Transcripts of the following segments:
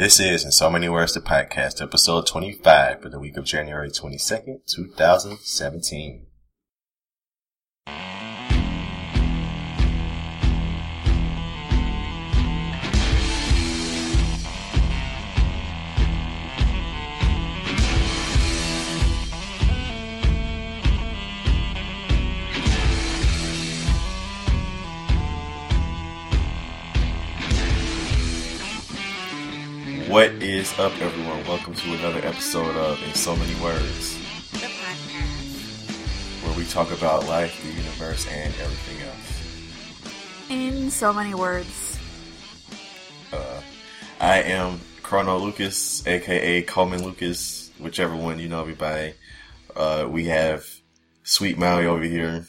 This is In So Many Words the Podcast, episode 25 for the week of January 22nd, 2017. Is up, everyone? Welcome to another episode of In So Many Words, The podcast. where we talk about life, the universe, and everything else. In so many words. Uh, I am Chrono Lucas, aka Coleman Lucas, whichever one you know me by. Uh, we have Sweet Maui over here.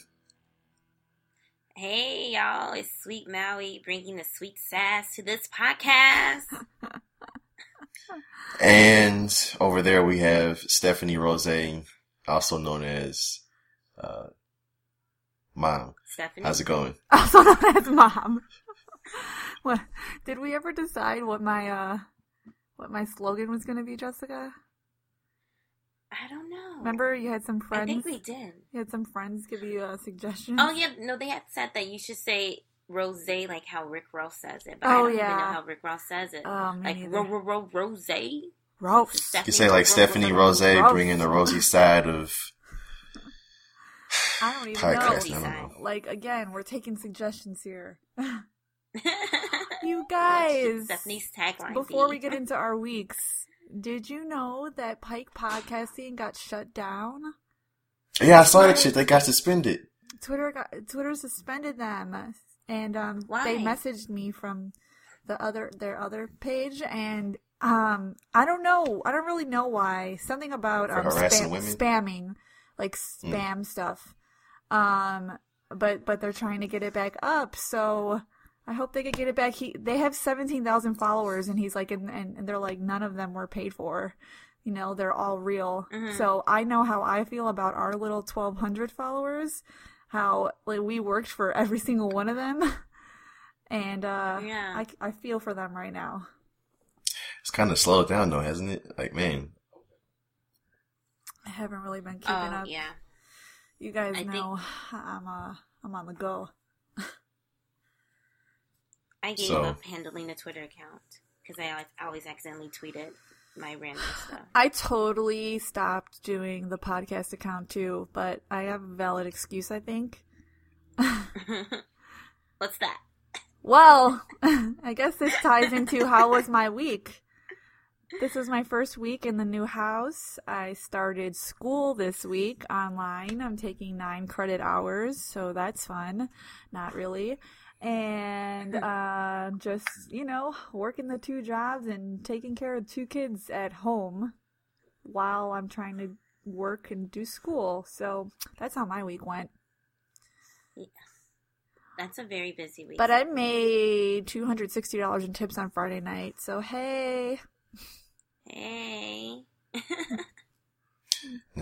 Hey y'all, it's Sweet Maui bringing the sweet sass to this podcast. And over there we have Stephanie Rose, also known as uh, Mom. Stephanie. How's it going? Also known as mom. what did we ever decide what my uh what my slogan was gonna be, Jessica? I don't know. Remember you had some friends. I think we did. you had some friends give you a suggestion? Oh yeah, no, they had said that you should say rose like how Rick Ross says it. But Oh, I don't even yeah. know how Rick Ross says it. Oh, me like neither. ro ro ro rose. Roast. You say like Stephanie Rose, bringing the rosy side of I don't even podcast. know. Don't know. Like again, we're taking suggestions here. You guys Stephanie's tagline. Before B. we get into our weeks, did you know that Pike Podcasting got shut down? Yeah, I saw that shit. They got suspended. Twitter got Twitter suspended them, and um, Why? they messaged me from the other their other page, and um, I don't know, I don't really know why. Something about um, harassing spam, women? spamming, like spam stuff. Um, but but they're trying to get it back up, so. I hope they could get it back. He they have seventeen thousand followers, and he's like, and, and, and they're like, none of them were paid for. You know, they're all real. Mhm. So I know how I feel about our little twelve hundred followers. How like we worked for every single one of them, and uh, Yeah. I I feel for them right now. It's kind of slowed down though, hasn't it? Like, man, I haven't really been keeping Oh up. yeah. You guys I think- know I'm uh I'm on the go. I gave So- up handling a Twitter account because I always, always accidentally tweeted my random stuff. I totally stopped doing the podcast account too, but I have a valid excuse, I think. What's that? Well, I guess this ties into how was my week. This is my first week in the new house. I started school this week online. I'm taking nine credit hours, so that's fun. Not really. And uh, just, you know, working the two jobs and taking care of two kids at home while I'm trying to work and do school. So that's how my week went. Yeah. That's a very busy week. But I made two hundred sixty dollars in tips on Friday night. So hey, Hey.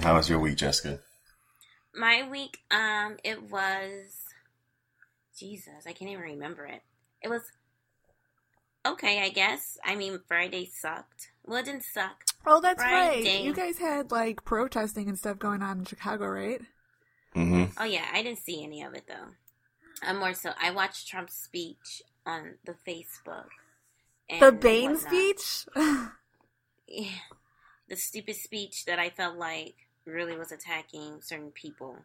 how was your week, Jessica? My week, um, it was Jesus, I can't even remember it. It was okay, I guess. I mean Friday sucked. Well it didn't suck. oh that's right. You guys had like protesting and stuff going on in Chicago, right? Mm-hmm. Oh yeah, I didn't see any of it though. I'm more so I watched Trump's speech on the Facebook. The and Bain whatnot. speech. Yeah. The stupid speech that I felt like really was attacking certain people.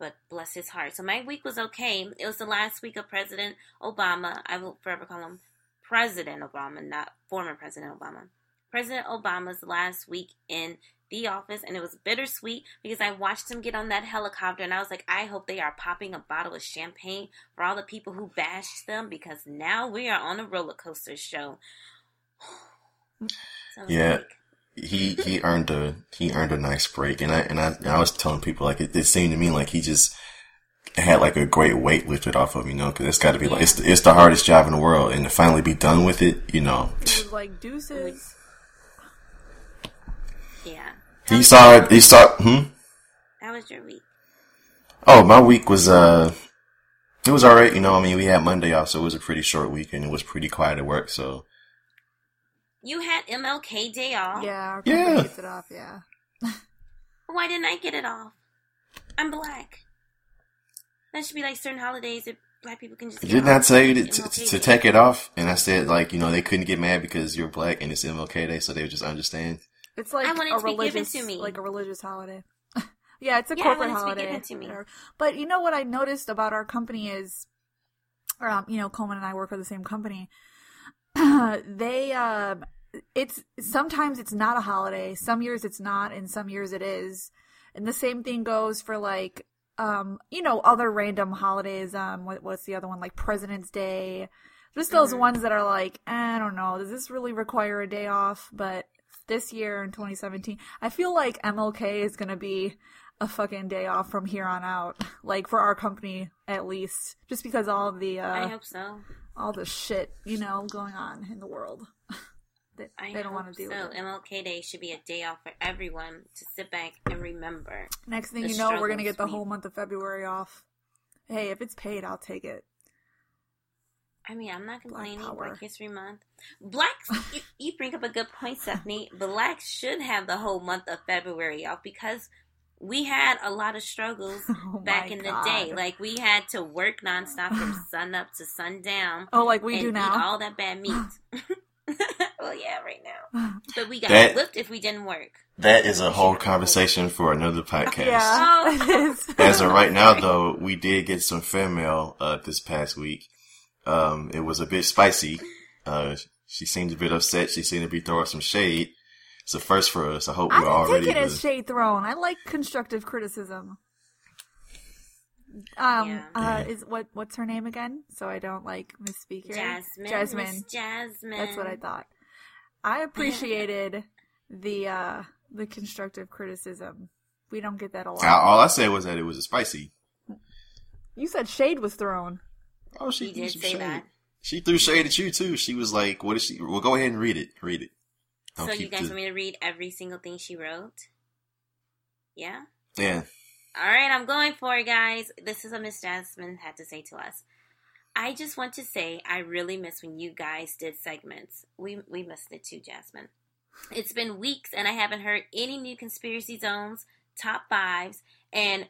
But bless his heart. So my week was okay. It was the last week of President Obama. I will forever call him President Obama, not former President Obama. President Obama's last week in the office, and it was bittersweet because I watched him get on that helicopter, and I was like, I hope they are popping a bottle of champagne for all the people who bashed them because now we are on a roller coaster show. So Yeah. like- He he earned a he earned a nice break, and I and I and I was telling people like it, it seemed to me like he just had like a great weight lifted off of him, you know, because it's got to be like it's the, it's the hardest job in the world, and to finally be done with it, you know. It was like deuces. Yeah. He saw it. He saw. Hmm. How was your week? Oh, my week was uh, it was all right. You know, I mean, we had Monday off, so it was a pretty short week, and it was pretty quiet at work. So You had MLK Day off. Yeah, our Yeah. gets it off. Yeah. Why didn't I get it off? I'm black. That should be like certain holidays that black people can just. get Didn't I off. tell you to, to, to take it off? And I said like you know they couldn't get mad because you're black and it's MLK Day, so they would just understand. It's like I want it a to be given religious, to me. like a religious holiday. yeah, it's a Yeah, I corporate want it to be holiday. given to me. But you know what I noticed about our company is, um, you know, Coleman and I work for the same company. they, um, it's sometimes it's not a holiday. Some years it's not, and some years it is. And the same thing goes for like, um, you know, other random holidays. Um, what, what's the other one? Like President's Day. Just those Mhm. ones that are like, eh, I don't know, does this really require a day off? But this year in 2017, I feel like MLK is gonna be a fucking day off from here on out. Like for our company, at least, just because all of the I uh, hope so. All the shit you know going on in the world. they, I they don't want to deal so. with it. MLK Day should be a day off for everyone to sit back and remember. Next thing you know, we're gonna get the whole month of February off. Hey, if it's paid, I'll take it. I mean, I'm not Black complaining. power. Black History Month. Blacks, you, you bring up a good point, Stephanie. Blacks should have the whole month of February off because we had a lot of struggles Oh back my in God. the day. Like we had to work nonstop from sun up to sundown. Oh, like we and do eat now. all that bad meat. well, yeah, right now. But we got That- whipped if we didn't work. That is a whole conversation for another podcast. yeah, Oh. it is. As of right now, though, we did get some fan mail uh, this past week. Um, it was a bit spicy. Uh, she seemed a bit upset. She seemed to be throwing some shade. It's a first for us. I hope we're all didn't ready. take it to- as shade thrown. I like constructive criticism. Um, Yeah. uh, is what what's her name again? So I don't like misspeak here. Jasmine. Jasmine. Miss Jasmine. That's what I thought. I appreciated the uh the constructive criticism. We don't get that a lot. All all I said was that it was a spicy. You said shade was thrown. Oh, she He did say shade. that. She threw shade at you too. She was like, "What is she?" Well, go ahead and read it. Read it. Don't So you guys the- want me to read every single thing she wrote? Yeah? Yeah. All right, I'm going for it, guys. This is what Miss Jasmine had to say to us. I just want to say I really miss when you guys did segments. We we missed it too, Jasmine. It's been weeks and I haven't heard any new conspiracy zones, top fives, and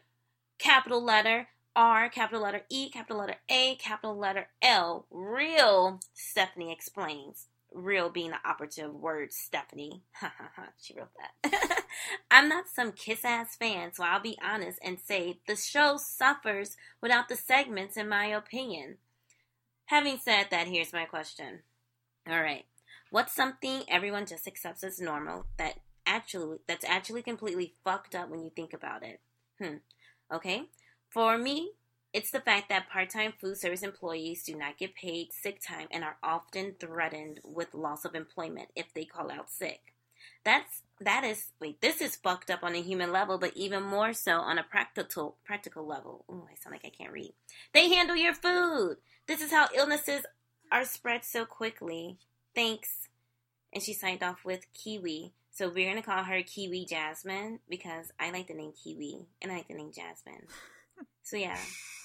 capital letter R, capital letter E, capital letter A, capital letter L. Real Stephanie explains. Real being the operative word, Stephanie. she wrote that. I'm not some kiss ass fan, so I'll be honest and say the show suffers without the segments, in my opinion. Having said that, here's my question. All right, what's something everyone just accepts as normal that actually that's actually completely fucked up when you think about it? Hmm. Okay. For me, it's the fact that part-time food service employees do not get paid sick time and are often threatened with loss of employment if they call out sick. That's that is wait, this is fucked up on a human level, but even more so on a practical practical level. Ooh, I sound like I can't read. They handle your food. This is how illnesses are spread so quickly. Thanks. And she signed off with Kiwi. So we're gonna call her Kiwi Jasmine because I like the name Kiwi and I like the name Jasmine. So yeah.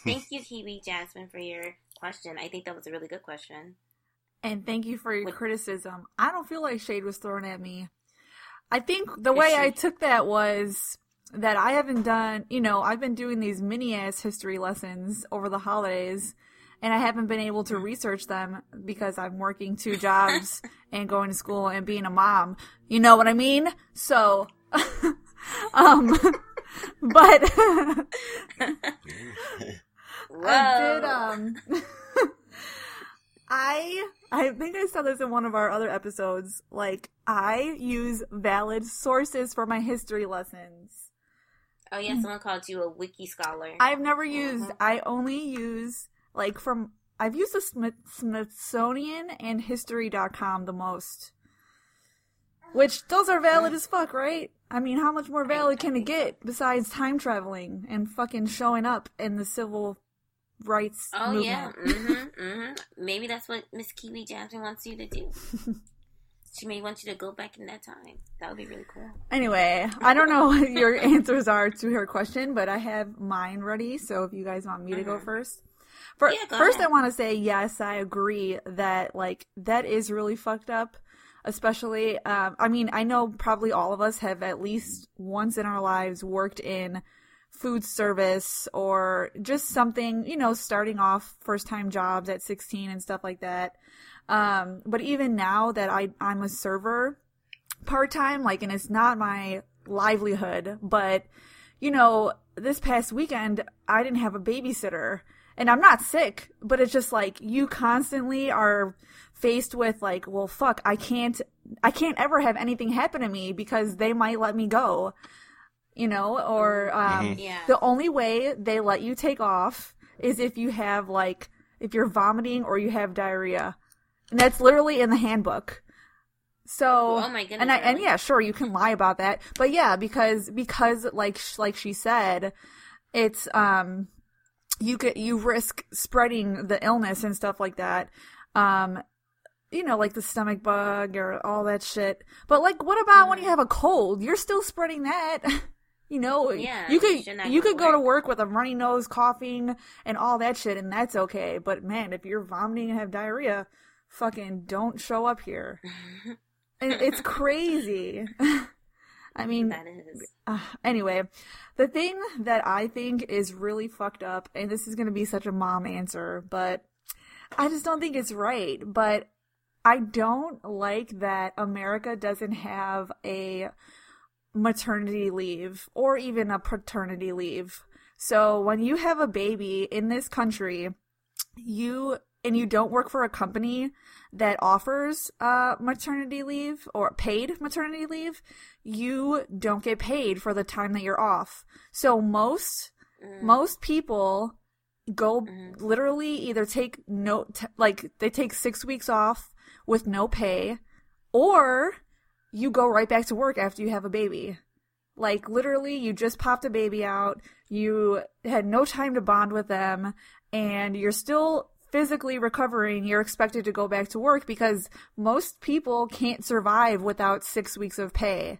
Thank you, Kiwi Jasmine, for your question. I think that was a really good question. And thank you for your criticism. I don't feel like shade was thrown at me. I think the way I took that was that I haven't done, you know, I've been doing these mini ass history lessons over the holidays and I haven't been able to research them because I'm working two jobs and going to school and being a mom. You know what I mean? So, um, but I did. Um, I I think I said this in one of our other episodes. Like I use valid sources for my history lessons. oh yeah, someone called you a wiki scholar. I've never used. Mhm. I only use like from. I've used the Smith, Smithsonian and History.com the most. Which those are valid as fuck, right? I mean, how much more valid can it get besides time traveling and fucking showing up in the civil rights Oh movement? yeah, mm-hmm, mm-hmm. Maybe that's what Miss Kiwi Jasmine wants you to do. she may want you to go back in that time. That would be really cool. Anyway, I don't know what your answers are to her question, but I have mine ready. So if you guys want me to go Mhm. first, For, Yeah, go first ahead. I want to say yes, I agree that like that is really fucked up. Especially um, i mean i know probably all of us have at least once in our lives worked in food service or just something you know starting off first time jobs at 16 and stuff like that. Um, but even now that I, i'm a server part-time like and it's not my livelihood but you know this past weekend i didn't have a babysitter and i'm not sick but it's just like you constantly are faced with like well fuck i can't i can't ever have anything happen to me because they might let me go you know? Or um, Yeah. the only way they let you take off is if you have like if you're vomiting or you have diarrhea. And that's literally in the handbook. So Oh my goodness, and I, and yeah sure you can lie about that. But yeah because because like sh- like she said it's um you get you risk spreading the illness and stuff like that um you know like the stomach bug or all that shit. But like what about when you have a cold? You're still spreading that. You know Yeah, you could you could go to work. work with a runny nose coughing and all that shit and that's okay. But man if you're vomiting and have diarrhea fucking don't show up here. It's crazy i mean That is. uh, anyway, the thing that I think is really fucked up, and this is going to be such a mom answer, but I just don't think it's right. But I don't like that America doesn't have a maternity leave or even a paternity leave. So when you have a baby in this country, you and you don't work for a company that offers uh, maternity leave or paid maternity leave, you don't get paid for the time that you're off. So most most people go literally either take no t- like they take 6 weeks off with no pay or you go right back to work after you have a baby. Like literally you just popped a baby out, you had no time to bond with them and you're still physically recovering, you're expected to go back to work because most people can't survive without 6 weeks of pay.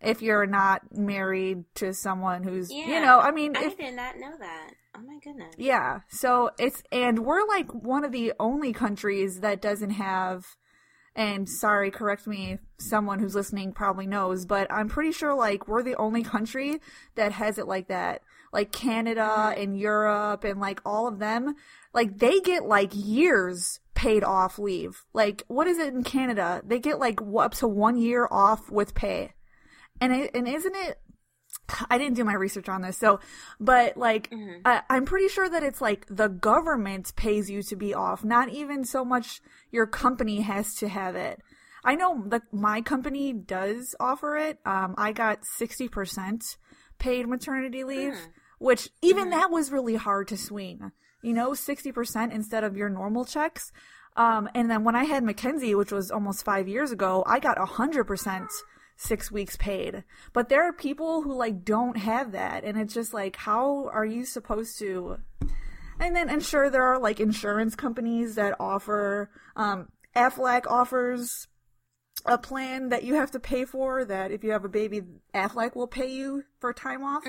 If you're not married to someone who's, Yeah. you know, I mean, I if, did not know that. Oh my goodness. yeah. So it's and we're like one of the only countries that doesn't have and sorry, correct me, someone who's listening probably knows, but I'm pretty sure like we're the only country that has it like that. Like Canada and Europe and like all of them, like they get like years paid off leave. Like what is it in Canada? They get like up to 1 year off with pay. And it, and isn't it I didn't do my research on this, so, but like, I, I'm pretty sure that it's like the government pays you to be off, not even so much your company has to have it. I know that my company does offer it. Um, I got 60% paid maternity leave, which even that was really hard to swing. You know, 60% instead of your normal checks. Um, and then when I had Mackenzie, which was almost five years ago, I got 100% six weeks paid. But there are people who like don't have that, and it's just like, how are you supposed to? And then, and sure, there are like insurance companies that offer. Um, Aflac offers a plan that you have to pay for. That if you have a baby, Aflac will pay you for time off.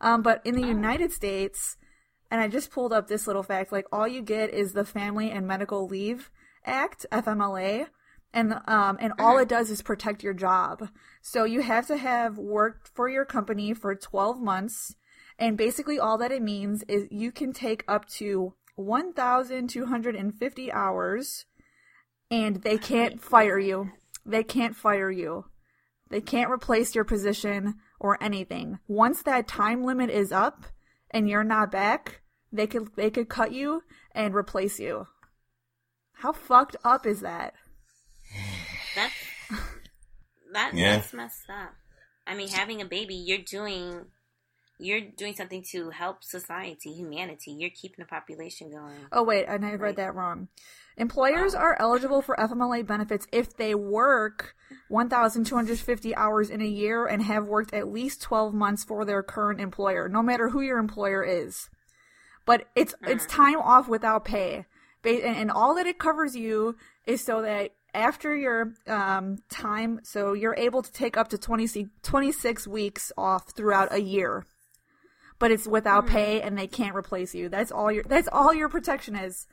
Um, but in the United States, and I just pulled up this little fact, like all you get is the Family and Medical Leave Act, FMLA and um and all it does is protect your job. So you have to have worked for your company for 12 months and basically all that it means is you can take up to 1250 hours and they can't fire you. They can't fire you. They can't replace your position or anything. Once that time limit is up and you're not back, they could they could cut you and replace you. How fucked up is that? That's that, Yeah. that's messed up. I mean, having a baby, you're doing you're doing something to help society, humanity. You're keeping the population going. Oh wait, and I read Right. that wrong. Employers are eligible for FMLA benefits if they work 1,250 hours in a year and have worked at least 12 months for their current employer, no matter who your employer is. But it's it's time off without pay, and, and all that it covers you is so that after your um, time, so you're able to take up to 20, 26 weeks off throughout a year. But it's without pay, mm-hmm. and they can't replace you. That's all your that's all your protection is.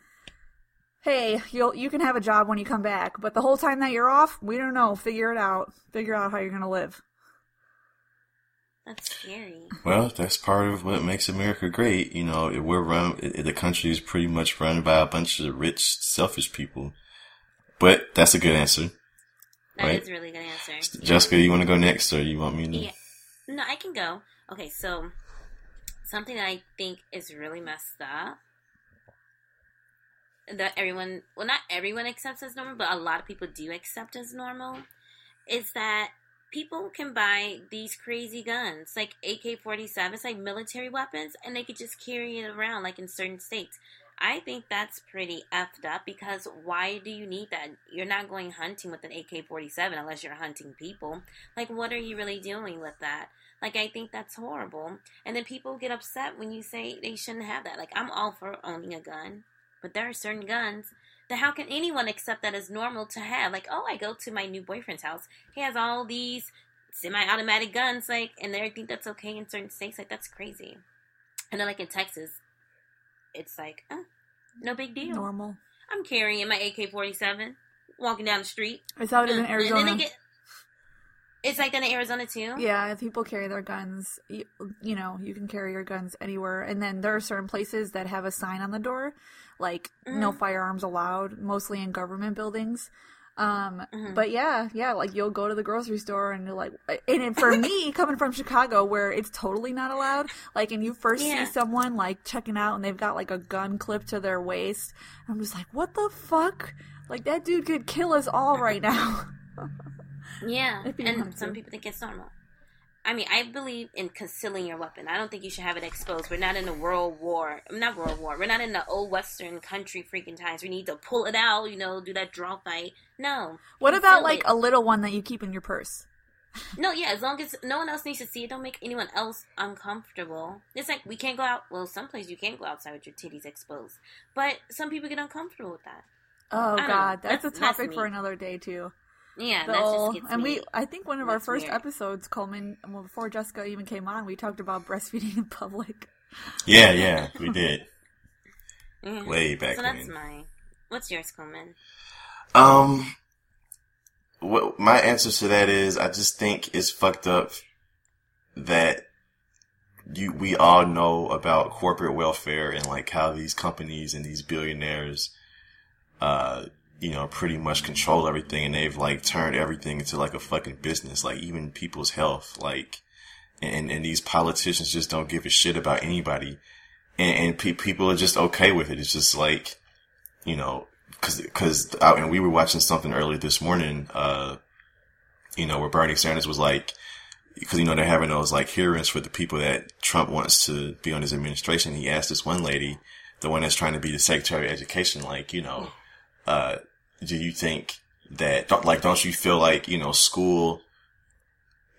hey, you'll you can have a job when you come back, but the whole time that you're off, we don't know. Figure it out. Figure out how you're gonna live. That's scary. Well, that's part of what makes America great. You know, we're run. The country is pretty much run by a bunch of rich, selfish people. But that's a good answer. That right? is a really good answer. Jessica, you want to go next, or you want me to? Yeah. No, I can go. Okay, so something that I think is really messed up that everyone, well, not everyone accepts as normal, but a lot of people do accept as normal, is that people can buy these crazy guns, like AK 47s, like military weapons, and they could just carry it around, like in certain states. I think that's pretty effed up because why do you need that? You're not going hunting with an AK 47 unless you're hunting people. Like, what are you really doing with that? Like, I think that's horrible. And then people get upset when you say they shouldn't have that. Like, I'm all for owning a gun, but there are certain guns that how can anyone accept that as normal to have? Like, oh, I go to my new boyfriend's house. He has all these semi-automatic guns, like, and they think that's okay in certain states. Like, that's crazy. And then, like in Texas, it's like, oh, no big deal. Normal. I'm carrying my AK-47, walking down the street. Is that in Arizona? And then they get, it's like that in Arizona too. Yeah, people carry their guns. You, you, know, you can carry your guns anywhere, and then there are certain places that have a sign on the door, like mm-hmm. "No firearms allowed," mostly in government buildings. Um, mm-hmm. but yeah, yeah, like you'll go to the grocery store and you're like, and for me, coming from Chicago where it's totally not allowed, like, and you first yeah. see someone like checking out and they've got like a gun clip to their waist, I'm just like, what the fuck? Like that dude could kill us all right now. Yeah, and some people think it's normal. I mean, I believe in concealing your weapon. I don't think you should have it exposed. We're not in a world war. Not world war. We're not in the old Western country freaking times. We need to pull it out, you know, do that draw fight. No. What about like it. a little one that you keep in your purse? no, yeah, as long as no one else needs to see it, don't make anyone else uncomfortable. It's like we can't go out. Well, some places you can't go outside with your titties exposed, but some people get uncomfortable with that. Oh God, that's, that's, a topic that's for another day too. Yeah, that just gets and me. we I think one of our first weird. episodes, Coleman, well, before Jessica even came on, we talked about breastfeeding in public. Yeah, yeah, we did. mm-hmm. Way back. So that's my. What's yours, Coleman? Um, what my answer to that is, I just think it's fucked up that you we all know about corporate welfare and like how these companies and these billionaires uh you know, pretty much control everything and they've like turned everything into like a fucking business, like even people's health, like, and, and these politicians just don't give a shit about anybody. And, and pe- people are just okay with it. It's just like, you know, cause, cause, I, and we were watching something earlier this morning, uh, you know, where Bernie Sanders was like, because you know they're having those like hearings for the people that Trump wants to be on his administration. He asked this one lady, the one that's trying to be the Secretary of Education, like you know, uh, do you think that don't, like don't you feel like you know school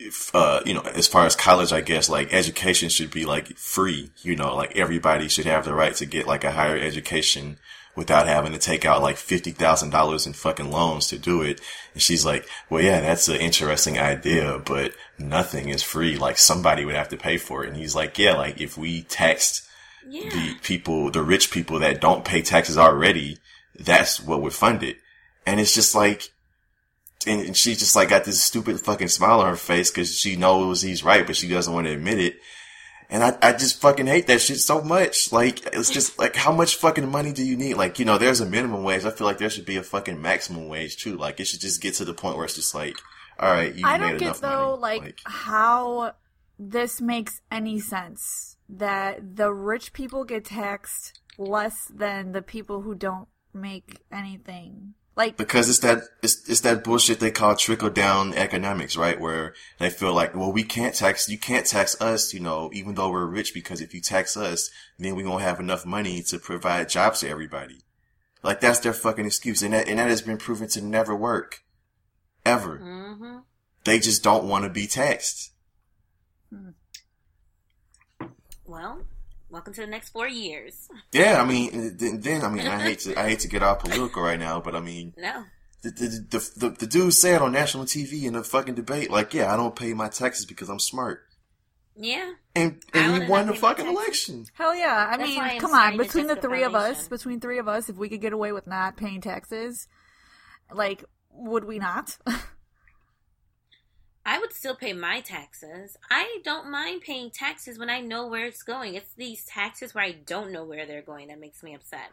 if, uh, you know, as far as college, I guess, like education should be like free, you know, like everybody should have the right to get like a higher education without having to take out like $50,000 in fucking loans to do it. And she's like, well, yeah, that's an interesting idea, but nothing is free. Like somebody would have to pay for it. And he's like, yeah, like if we taxed yeah. the people, the rich people that don't pay taxes already, that's what would fund it. And it's just like, and she just like got this stupid fucking smile on her face because she knows he's right, but she doesn't want to admit it. And I, I just fucking hate that shit so much. Like, it's just like, how much fucking money do you need? Like, you know, there's a minimum wage. I feel like there should be a fucking maximum wage too. Like, it should just get to the point where it's just like, all right, you I don't get though, like, like, how this makes any sense that the rich people get taxed less than the people who don't make anything. Like because it's that it's it's that bullshit they call trickle down economics, right? Where they feel like, well, we can't tax you can't tax us, you know, even though we're rich, because if you tax us, then we won't have enough money to provide jobs to everybody. Like that's their fucking excuse, and that and that has been proven to never work, ever. Mm-hmm. They just don't want to be taxed. Hmm. Well, welcome to the next four years. Yeah, I mean, then, then I mean, I hate to I hate to get all political right now, but I mean, no. The, the, the, the, the dude said on national TV in a fucking debate, like, yeah, I don't pay my taxes because I'm smart. Yeah. And I and would we won the not pay my fucking election. Hell yeah! I That's mean, come on. Between the three of us, between three of us, if we could get away with not paying taxes, like, would we not? I would still pay my taxes. I don't mind paying taxes when I know where it's going. It's these taxes where I don't know where they're going that makes me upset.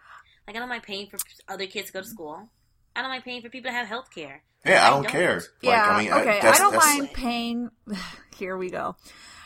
Like I don't mind paying for other kids to go to school. I don't mind paying for people to have health care. Yeah, I I don't, don't. care. Like, yeah. I mean, okay. I, that's, don't that's, mind paying. Here we go.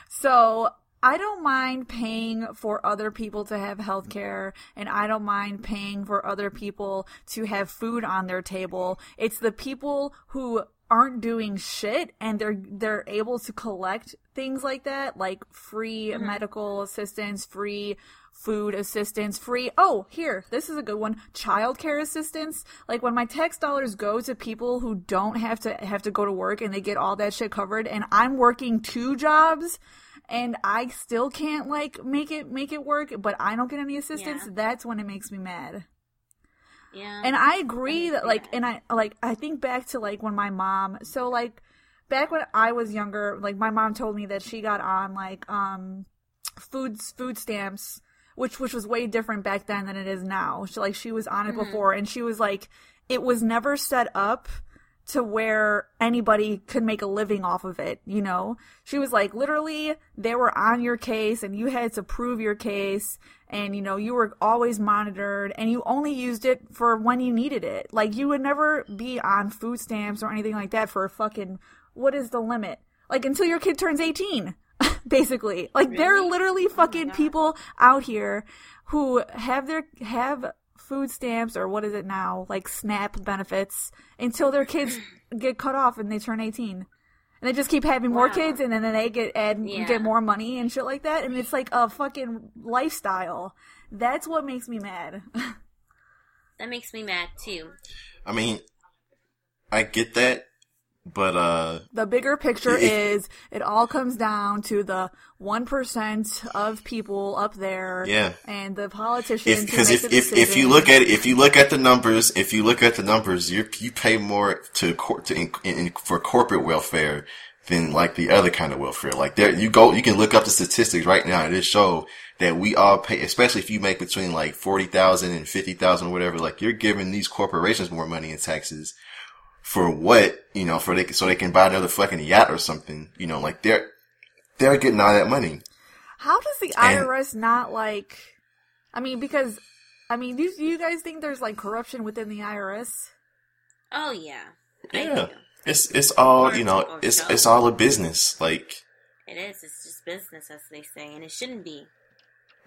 So I don't mind paying for other people to have health care, and I don't mind paying for other people to have food on their table. It's the people who aren't doing shit and they're they're able to collect things like that like free mm-hmm. medical assistance free food assistance free oh here this is a good one childcare assistance. Like when my tax dollars go to people who don't have to have to go to work and they get all that shit covered and i'm working two jobs and i still can't like make it make it work but i don't get any assistance Yeah. that's when it makes me mad Yeah. and I agree that like and I like I think back to like when my mom so like back when I was younger, like my mom told me that she got on like um food food stamps which which was way different back then than it is now. She like she was on it before and she was like it was never set up to where anybody could make a living off of it, you know? She was like, literally, they were on your case and you had to prove your case and, you know, you were always monitored and you only used it for when you needed it. Like, you would never be on food stamps or anything like that for a fucking, what is the limit? Like, until your kid turns 18, basically. Like, there are literally oh fucking God. people out here who have their, have food stamps or what is it now? Like snap benefits until their kids get cut off and they turn 18 and they just keep having more kids and then they get add Yeah. get more money and shit like that. And it's like a fucking lifestyle. That's what makes me mad. That makes me mad too. I mean, I get that, but uh, the bigger picture is it all comes down to the 1% of people up there Yeah. and the politicians because if, the if if you look at if you look at the numbers, if you look at the numbers, you you pay more to court to in, in, for corporate welfare than like the other kind of welfare. Like there, you go, you can look up the statistics right now. and It show that we all pay, especially if you make between like forty thousand and fifty thousand, whatever. Like you're giving these corporations more money in taxes for what you know for they so they can buy another fucking yacht or something. You know, like they're they're getting all that money. How does the And- IRS not like? I mean, because I mean, do you guys think there's like corruption within the IRS? Oh yeah. I Yeah. do. It's it's all you know. It's show. it's all a business. Like It is. It's just business, as they say, and it shouldn't be.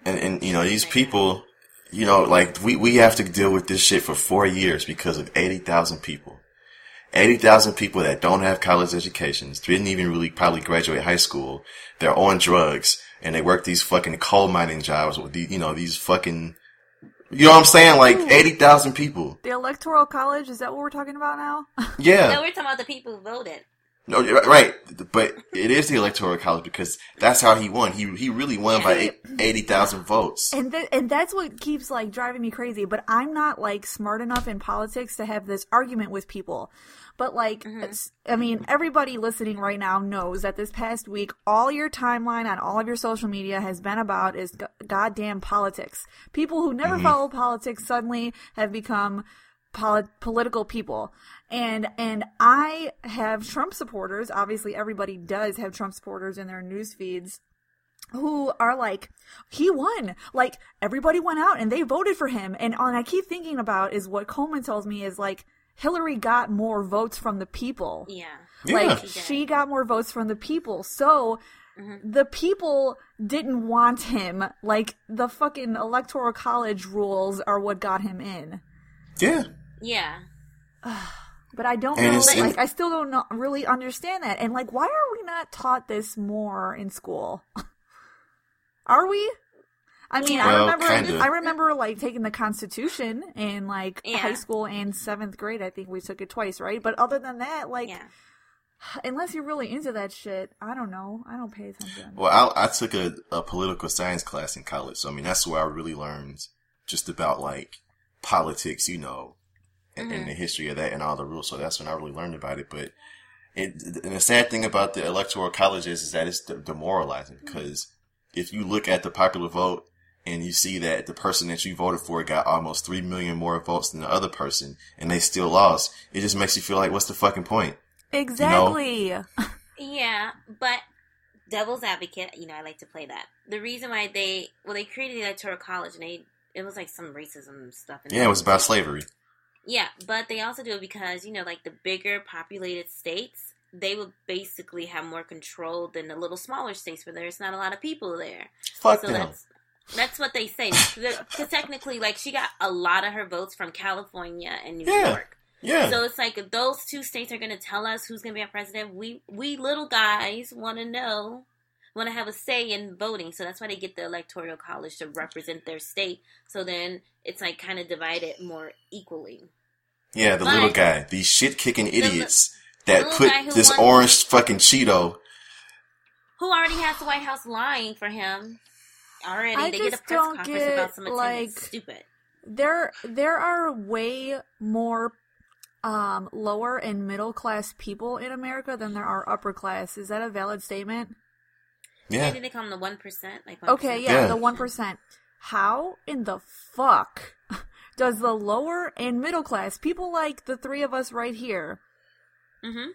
and and you know these people, you know, like we we have to deal with this shit for four years because of eighty thousand people. Eighty thousand people that don't have college educations, didn't even really probably graduate high school. They're on drugs and they work these fucking coal mining jobs with these, you know, these fucking, you know what I'm saying? Like eighty thousand people. The Electoral College is that what we're talking about now? Yeah. No, we're talking about the people who voted. No, right, but it is the electoral college because that's how he won. He he really won by eighty thousand votes. and th- and that's what keeps like driving me crazy. But I'm not like smart enough in politics to have this argument with people. But like, mm-hmm. it's, I mean, everybody listening right now knows that this past week, all your timeline on all of your social media has been about is g- goddamn politics. People who never mm-hmm. follow politics suddenly have become poli- political people. And and I have Trump supporters. Obviously, everybody does have Trump supporters in their news feeds who are like, he won. Like everybody went out and they voted for him. And all I keep thinking about is what Coleman tells me is like Hillary got more votes from the people. Yeah. Yeah. Like She she got more votes from the people. So Mm-hmm. the people didn't want him. Like the fucking electoral college rules are what got him in. Yeah. Yeah. But I don't And know. it's- Like I still don't know, really understand that. And like, why are we not taught this more in school? are we? I mean, I remember. kinda. I remember like taking the Constitution in like Yeah. high school and seventh grade. I think we took it twice, right? But other than that, like, Yeah. unless you're really into that shit, I don't know. I don't pay attention. Well, I, I took a, a political science class in college, so I mean that's where I really learned just about like politics, you know, and, and mm-hmm. the history of that and all the rules. So that's when I really learned about it. But it, and the sad thing about the electoral college is, is that it's de- demoralizing mm-hmm. because if you look at the popular vote and you see that the person that you voted for got almost three million more votes than the other person and they still lost, it just makes you feel like, what's the fucking point? Exactly. Yeah, but devil's advocate, you know, I like to play that. The reason why they well they created the electoral college and they it was like some racism stuff. In Yeah, it was about slavery. Yeah, but they also do it because you know, like the bigger populated states, they would basically have more control than the little smaller states where there's not a lot of people there. Fuck so them. that's that's what they say. Because technically, like she got a lot of her votes from California and New Yeah. York. Yeah. So it's like those two states are going to tell us who's going to be our president. We we little guys want to know, want to have a say in voting. So that's why they get the electoral college to represent their state. So then it's like kind of divided more equally. Yeah, the But- little guy. These shit kicking li- idiots that little put this won- orange fucking Cheeto. Who already has the White House lying for him? Already, I they get a just press don't conference get, about some attendance. like- Stupid. there there are way more um lower and middle class people in America than there are upper class. Is that a valid statement? Yeah. Yeah. they call them the one percent? Like 1%. Okay, yeah, Yeah. the one percent. How in the fuck does the lower and middle class people like the three of us right here? Mm-hmm.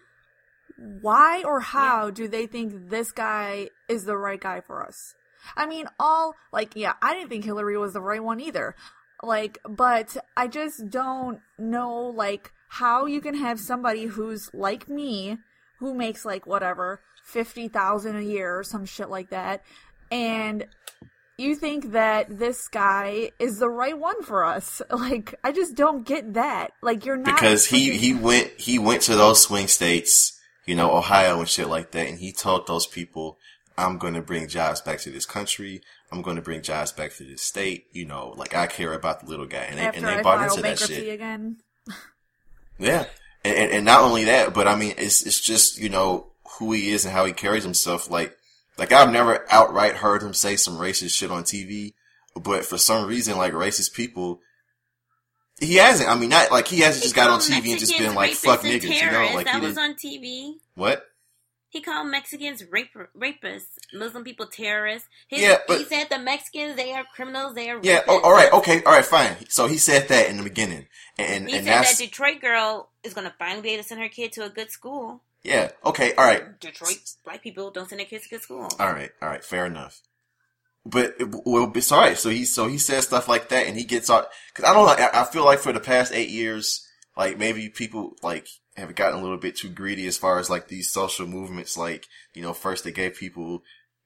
Why or how do they think this guy is the right guy for us? I mean, all like, yeah, I didn't think Hillary was the right one either. Like, but I just don't know, like, how you can have somebody who's like me, who makes like whatever fifty thousand a year or some shit like that, and you think that this guy is the right one for us. Like, I just don't get that. Like, you're not because he he went he went to those swing states, you know, Ohio and shit like that, and he told those people, "I'm going to bring jobs back to this country. I'm going to bring jobs back to this state. You know, like I care about the little guy." And they, and they I bought into that shit. again. Yeah, and, and and not only that, but I mean, it's it's just you know who he is and how he carries himself. Like like I've never outright heard him say some racist shit on TV, but for some reason, like racist people. He hasn't. I mean, not like he hasn't just got on TV and just been like "fuck niggas," you know? Like that he was on TV. What? He called Mexicans rape, rapists, Muslim people terrorists. His, Yeah, but- he said the Mexicans they are criminals, they are Yeah. Oh, all right. Okay. All right. Fine. So he said that in the beginning, and He and said that Detroit girl is going to finally be able to send her kid to a good school. Yeah. Okay. All right. Detroit black people don't send their kids to good school. All right, all right, fair enough. But well, it's all right. So he so he says stuff like that, and he gets out because I don't know. I, I feel like for the past eight years, like maybe people like have gotten a little bit too greedy as far as like these social movements. Like you know, first they gave people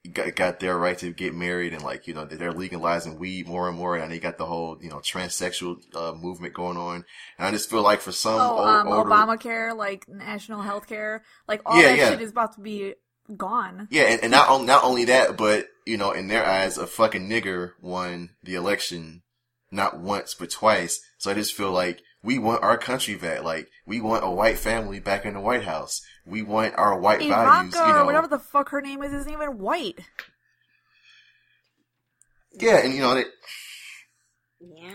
got, got their right to get married, and like you know they're legalizing weed more and more, and they got the whole you know transsexual uh, movement going on. And I just feel like for some Oh, old, um, older, Obamacare, like national health care, like all Yeah, that yeah. shit is about to be gone. Yeah, and, and not not only that, but you know, in their eyes, a fucking nigger won the election not once but twice. So I just feel like we want our country back. Like we want a white family back in the White House. We want our white values. You know, or whatever the fuck her name is isn't even white. yeah, and you know that Yeah,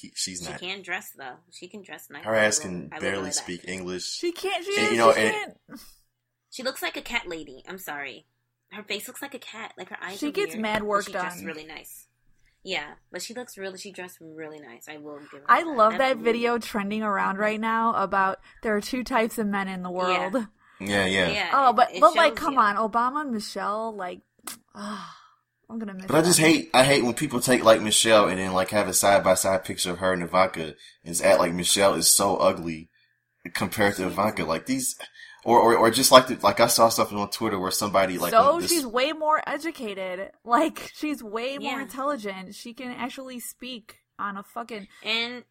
he, she's she not. She can dress though. She can dress nice. Her ass can I barely wear that. speak English. She can't. She, And, you know, she and- can't. She looks like a cat lady. I'm sorry. Her face looks like a cat. Like her eyes. She are gets weird, mad but work she dressed done. really nice. Yeah, but she looks really. She dressed really nice. I will give. Her I that. love that Absolutely. video trending around right now about there are two types of men in the world. Yeah, yeah. Yeah. Oh, but it but like, come you. on, Obama and Michelle, like, ah, I'm gonna miss. But I just hate I hate when people take like Michelle and then like have a side by side picture of her and Ivanka and just act like Michelle is so ugly compared to Ivanka. Like these or or, or just like the, like I saw something on Twitter where somebody like so this, she's way more educated. Like she's way more intelligent. She can actually speak on a fucking. and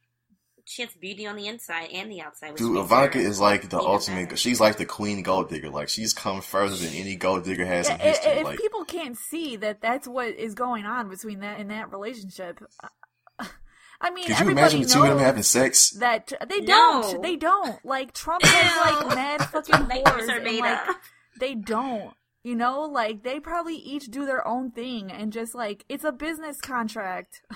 she has beauty on the inside and the outside. Dude Ivanka is like the ultimate. better. She's like the queen gold digger. Like she's come further than any gold digger has in Yeah, i- history. if like people can't see that that's what is going on between that in that relationship, I mean, could you imagine the two of them having sex? that they don't. They don't. Like Trump has like mad fucking Nightmares whores, are and, like, up. they don't. You know, like they probably each do their own thing and just like it's a business contract.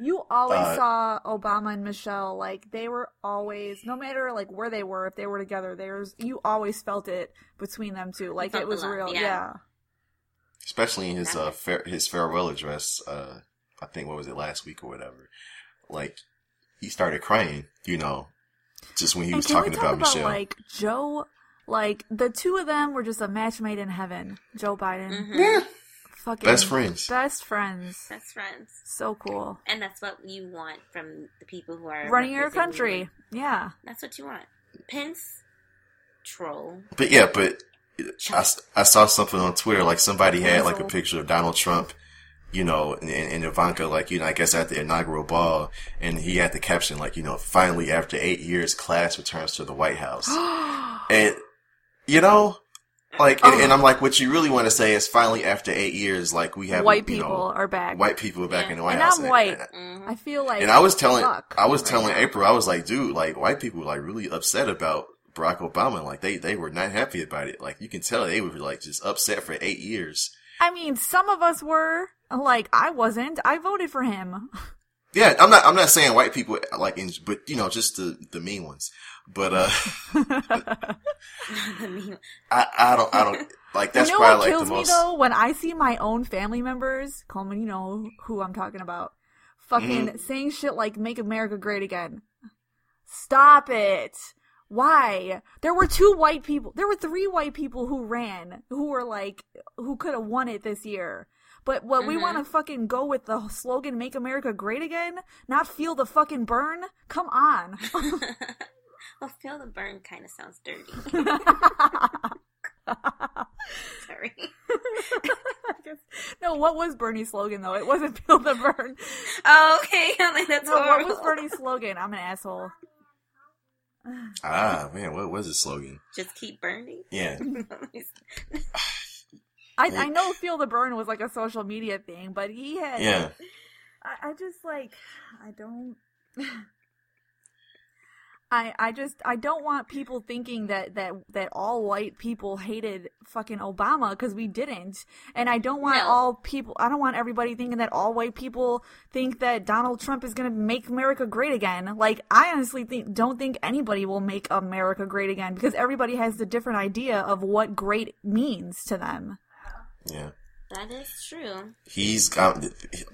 You always Uh, saw Obama and Michelle like they were always, no matter like where they were, if they were together, there's you always felt it between them two, like it was love, real. yeah. Yeah. especially in his uh was- his farewell address. Uh, I think what was it last week or whatever. Like he started crying, you know, just when he and was can talking we talk about, about Michelle. like Joe? Like the two of them were just a match made in heaven. Joe Biden, Mhm. yeah, fucking best friends. best friends. Best friends. So cool. And that's what you want from the people who are Running your country. you. Yeah. That's what you want. Pence, troll. But yeah, but I, I saw something on Twitter like somebody had like a picture of Donald Trump, you know, and, and Ivanka like you know I guess at the inaugural ball, and he had the caption like you know finally after eight years class returns to the White House, and you know. Like, and, and I'm like, what you really want to say is finally after eight years, like we have white people know, are back. white people are back Yeah. in the White And House. I'm white. Mhm. I feel like And I was telling, I was right telling now. April, I was like, dude, like white people were like really upset about Barack Obama. Like they, they were not happy about it. Like you can tell they were like just upset for eight years. I mean, some of us were. Like I wasn't. I voted for him. Yeah, I'm not, I'm not saying white people like, in, but you know, just the, the mean ones. But, uh, I I, I don't, I don't, like that's you know probably what like kills the me most, though? When I see my own family members, Coleman, you know who I'm talking about, fucking Mm-hmm. saying shit like "Make America Great Again." Stop it. Why? There were two white people. There were three white people who ran, who were like, who could have won it this year. But what we Mhm. want to fucking go with the slogan "Make America Great Again," not feel the fucking burn. Come on. well, feel the burn kind of sounds dirty. Sorry. No, what was Bernie's slogan though? It wasn't "Feel the burn." Oh, okay. I'm like, that's No, what was Bernie's slogan? I'm an asshole. ah, man, what was his slogan? Just keep burning. Yeah. I, I know "Feel the Burn" was like a social media thing, but he had. Yeah. I, I just like I don't. I I just I don't want people thinking that that that all white people hated fucking Obama because we didn't, and I don't want No. all people. I don't want everybody thinking that all white people think that Donald Trump is gonna make America great again. Like I honestly think don't think anybody will make America great again because everybody has a different idea of what great means to them. Yeah. that is true. he's got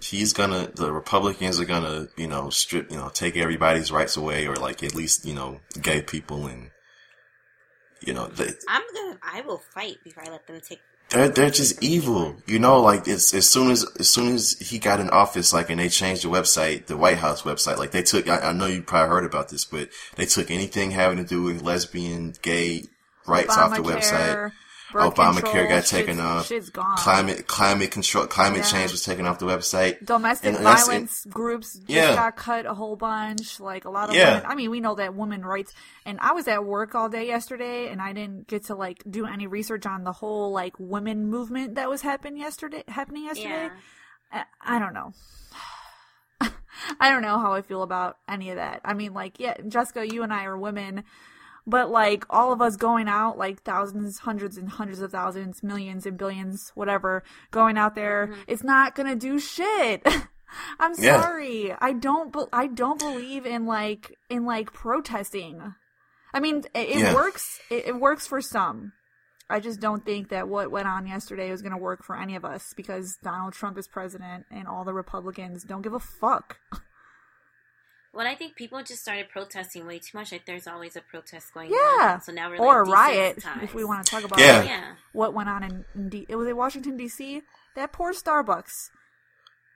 he's gonna the republicans are gonna you know strip you know take everybody's rights away or like at least you know gay people and you know they, I'm gonna. I will fight before I let them take. they're they're just evil you know like it's as soon as as soon as he got in office like and they changed the website the white house website like they took i, I know you probably heard about this but they took anything having to do with lesbian gay rights off the website birth Obamacare control, got taken shit's- off. Shit's gone. climate climate control climate Yeah. change was taken off the website domestic And that's- violence groups just Yeah. got cut a whole bunch. Like a lot of Yeah. women. I mean, we know that women rights. And I was at work all day yesterday, and I didn't get to like do any research on the whole like women movement that was happening yesterday. Happening yesterday. Yeah. I, I don't know. I don't know how I feel about any of that. I mean, like, yeah, Jessica, you and I are women, but like all of us going out, like thousands, hundreds, and hundreds of thousands, millions and billions, whatever, going out there, Mm-hmm. it's not gonna do shit. I'm Yeah. sorry. I don't. Be- I don't believe in like in like protesting. I mean, it, it Yeah. works. It, it works for some. I just don't think that what went on yesterday is going to work for any of us because Donald Trump is president and all the Republicans don't give a fuck. Well, I think people just started protesting way too much. Like there's always a protest going Yeah. on. So now we're or a riot, desensitized. if we want to talk about Yeah. Yeah. what went on in, in D- it was in Washington D.C. That poor Starbucks.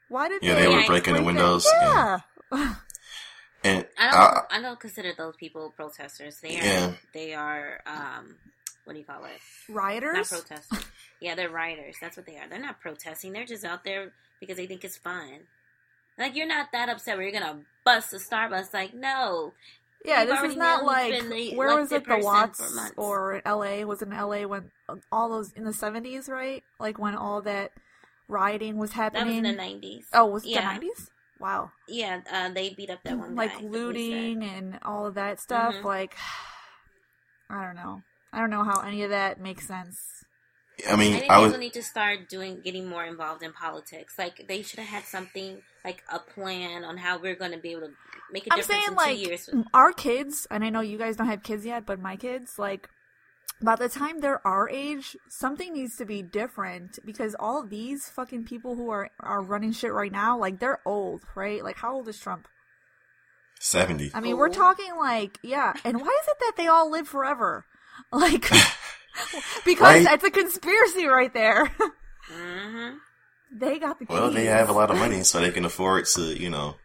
Why did Yeah, they, they were breaking the that- windows, Yeah, and I don't. I, I don't consider those people protesters. They are. Yeah. They are. Um. What do you call it? Rioters? Not rioters. protesters. yeah, they're rioters. That's what they are. They're not protesting. They're just out there because they think it's fun. Like you're not that upset where you're gonna bust a Starbucks. Like no, Yeah, this is not like the where was it? The Watts or L.A. was in L.A. when all those in the seventies, right? Like when all that rioting was that was happening. in the nineties. oh, was it yeah. the nineties? Wow, Yeah, uh, they beat up that one like police looting and all of that stuff. Mhm. Like, I don't know. I don't know how any of that makes sense. I I mean, think I people was need to start doing getting more involved in politics. Like they should have had something like a plan on how we're going to be able to make a I'm difference saying in like two years. our kids, and I know you guys don't have kids yet, but my kids, like by the time they're our age, something needs to be different because all these fucking people who are are running shit right now, like they're old, right? Like how old is Trump? seventy. I mean, we're talking like yeah, and why is it that they all live forever? Like because Right. that's a conspiracy right there. hmm they got the keys. Well, they have a lot of money, so they can afford to, you know.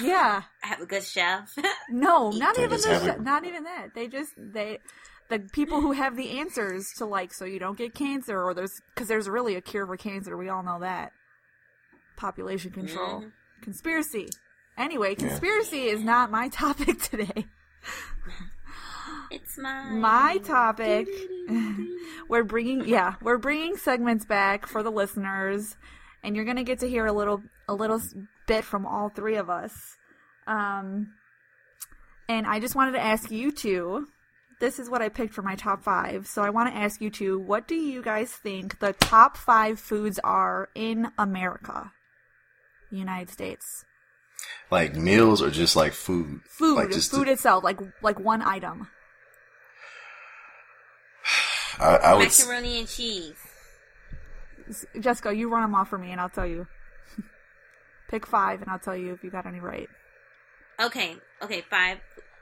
Yeah. Have a good chef. No, not They even just this, have it- not even that. They just they the people who have the answers to like so you don't get cancer or there's cuz there's really a cure for cancer. We all know that. Population control. Mhm. Conspiracy. Anyway, Yeah. conspiracy is not my topic today. It's mine. My topic we're bringing yeah, we're bringing segments back for the listeners and you're going to get to hear a little a little bit from all three of us. Um and I just wanted to ask you two this is what I picked for my top 5. So I want to ask you two what do you guys think the top 5 foods are in America? United States. Like meals or just like food. Food, Like just food to- itself, like like one item. I, I would. s- Macaroni and cheese. Jessica, you run them off for me and I'll tell you. Pick 5 and I'll tell you if you got any right. Okay, okay, five.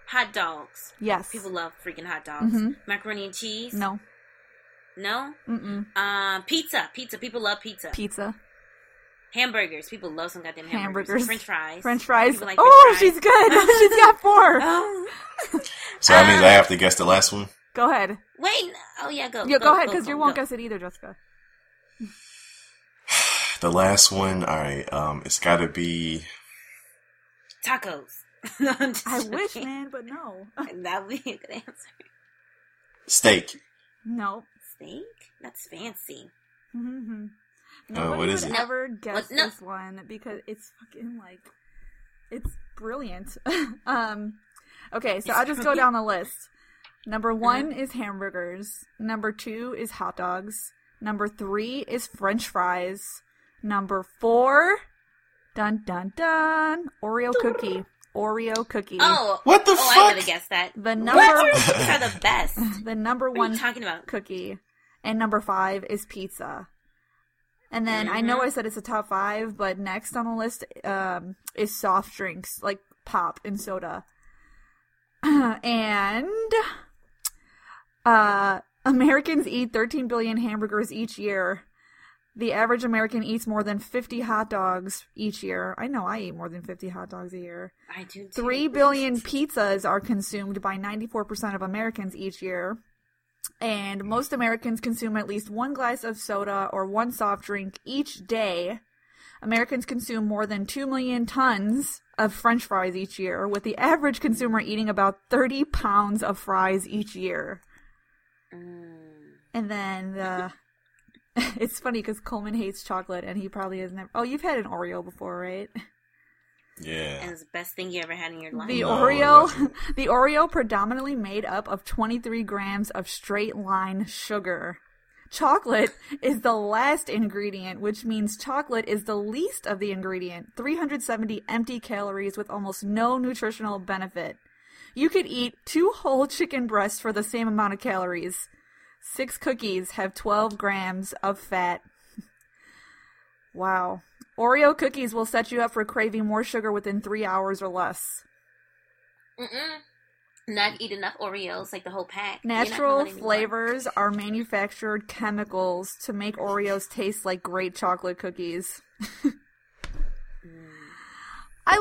Hot dogs. Yes. People love freaking hot dogs. Mhm. Macaroni and cheese. No. No? Mm-mm. Uh, pizza. Pizza. People love pizza. Pizza. hamburgers. People love some goddamn hamburgers. Hamburgers. French fries. French fries. People like oh, french she's good. she's got four. Oh. So that means I have to guess the last one. Go ahead. Wait. Oh yeah, go. Yeah, go, ahead because you won't go. guess it either, Jessica. The last one. All right. Um, it's got to be. Tacos. No, I'm wish, man, but no. That would be a good answer. Steak. no. Steak? That's fancy. Mm-hmm. Uh, what is would it? ever guess no. this one because it's fucking like it's brilliant. um okay, so It's I'll just go down the list. Number Uh-huh. one is hamburgers. Number two is hot dogs. Number three is French fries. Number four, dun dun dun, Oreo cookie. Oreo cookie. Oh. What the oh, I fuck? would have guessed that. The What? number These are the best. The number are one you talking about? cookie. And number five is pizza. And then I know Mhm. I said it's a top five, but next on the list um, is soft drinks like pop and soda. and uh, Americans eat 13 billion hamburgers each year. The average American eats more than 50 hot dogs each year. I know I eat more than 50 hot dogs a year. I do too. Three billion pizzas are consumed by 94% of Americans each year. And most Americans consume at least one glass of soda or one soft drink each day. Americans consume more than 2 million tons of french fries each year, with the average consumer eating about 30 pounds of fries each year. And then the. it's funny because Coleman hates chocolate and he probably has never. Oh, you've had an Oreo before, right? Yeah. And it's the best thing you ever had in your life. The No, Oreo, the Oreo predominantly made up of 23 grams of straight line sugar. Chocolate is the last ingredient, which means chocolate is the least of the ingredient. 370 empty calories with almost no nutritional benefit. You could eat two whole chicken breasts for the same amount of calories. Six cookies have 12 grams of fat. wow. Oreo cookies will set you up for craving more sugar within three hours or less. Mm-mm. Not eat enough Oreos, like the whole pack. You're not gonna Natural want any more. flavors are manufactured chemicals to make Oreos taste like great chocolate cookies. Mm. I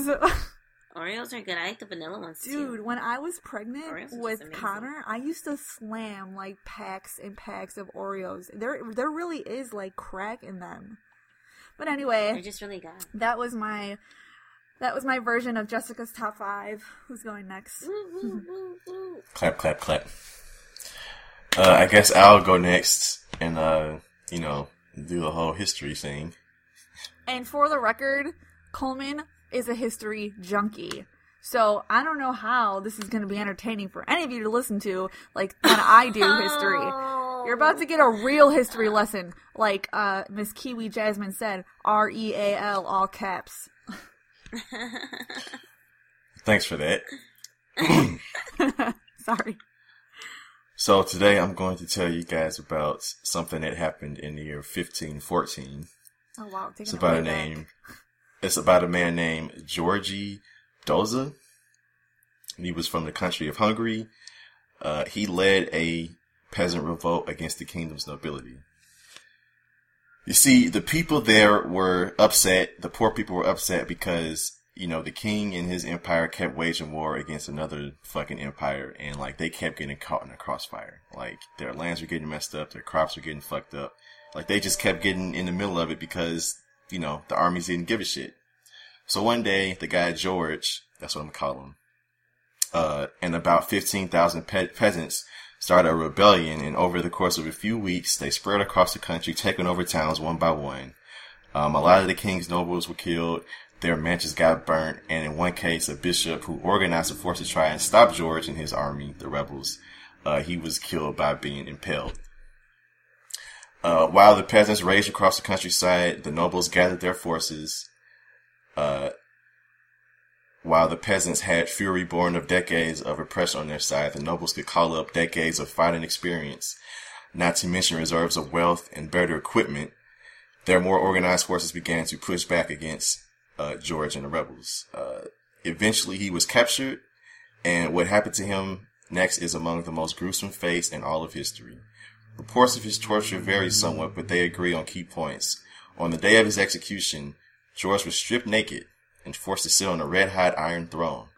love Oreos! Oreos are good. I like the vanilla ones too. Dude, when I was pregnant Oreos are just with. Connor, I used to slam like packs and packs of Oreos. There there really is like crack in them. But They're anyway, just really good. that was my that was my version of Jessica's top 5. Who's going next? Woo, woo, woo, woo. Clap, clap, clap. Uh, I guess I'll go next and, uh, you know, do the whole history thing. And for the record, Coleman is a history junkie. So I don't know how this is going to be entertaining for any of you to listen to, like when I do history. You're about to get a real history lesson, like uh, Miss Kiwi Jasmine said, R E A L, all caps. Thanks for that. Sorry. So today I'm going to tell you guys about something that happened in the year 1514. Oh wow, taking It's it about way a back. It's about a man named Georgi Dózsa. He was from the country of Hungary. Uh, he led a peasant revolt against the kingdom's nobility. You see, the people there were upset. The poor people were upset because, you know, the king and his empire kept waging war against another fucking empire and like they kept getting caught in a crossfire. Like their lands were getting messed up, their crops were getting fucked up. Like they just kept getting in the middle of it because, you know, the armies didn't give a shit. So one day, the guy George, that's what I'm calling him, uh, and about 15,000 pe- peasants started a rebellion. And over the course of a few weeks, they spread across the country, taking over towns one by one. Um, a lot of the king's nobles were killed. Their mansions got burnt. And in one case, a bishop who organized a force to try and stop George and his army, the rebels, uh, he was killed by being impaled. Uh, while the peasants raged across the countryside, the nobles gathered their forces. Uh, while the peasants had fury born of decades of oppression on their side, the nobles could call up decades of fighting experience, not to mention reserves of wealth and better equipment. Their more organized forces began to push back against uh, George and the rebels. Uh, eventually, he was captured, and what happened to him next is among the most gruesome fates in all of history. Reports of his torture vary somewhat, but they agree on key points. On the day of his execution, George was stripped naked and forced to sit on a red hot iron throne.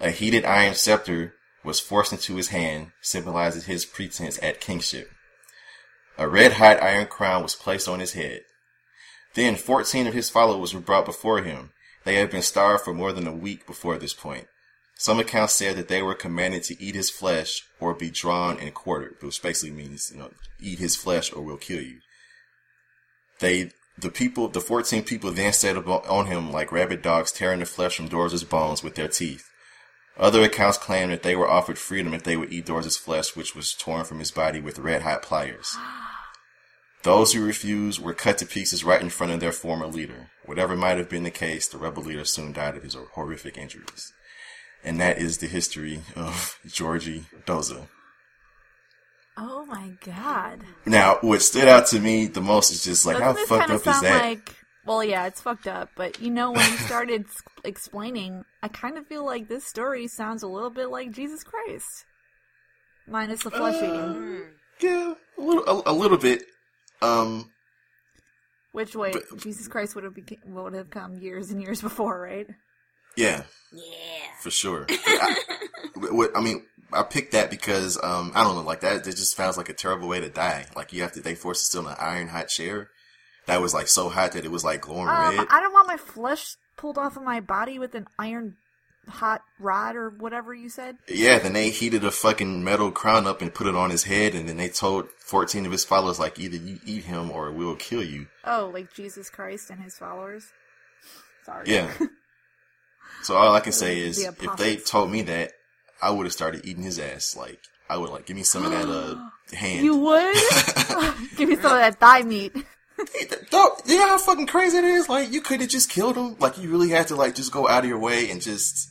A heated iron scepter was forced into his hand, symbolizing his pretense at kingship. A red hot iron crown was placed on his head. Then 14 of his followers were brought before him. They had been starved for more than a week before this point. Some accounts said that they were commanded to eat his flesh or be drawn and quartered, which basically means, you know, eat his flesh or we'll kill you. They, the people, the 14 people then set on him like rabid dogs tearing the flesh from Dózsa's bones with their teeth. Other accounts claim that they were offered freedom if they would eat Dózsa's flesh, which was torn from his body with red hot pliers. Those who refused were cut to pieces right in front of their former leader. Whatever might have been the case, the rebel leader soon died of his horrific injuries. And that is the history of Georgie Dózsa. Oh my god. Now, what stood out to me the most is just like, Doesn't how fucked up is that? like well yeah, it's fucked up, but you know when you started explaining, I kind of feel like this story sounds a little bit like Jesus Christ. Minus the flesh Uh, eating. Yeah, a little, a, a little bit. Um, Which way but- Jesus Christ would have beca- would have come years and years before, right? Yeah, Yeah. for sure. I, what, I mean, I picked that because, um, I don't know, like that, It just sounds like a terrible way to die. Like you have to, they forced to still in an iron hot chair that was like so hot that it was like glowing Um, red. I don't want my flesh pulled off of my body with an iron hot rod or whatever you said. Yeah, then they heated a fucking metal crown up and put it on his head, and then they told 14 of his followers, like, either you eat him or we'll kill you. Oh, like Jesus Christ and his followers. Sorry. Yeah. so all I can say is, The if they told me that, I would have started eating his ass. Like, I would like, give me some of that, uh, hand. You would? Give me some of that thigh meat. Don't, you know how fucking crazy it is? Like, you could have just killed him. Like, you really had to, like, just go out of your way and just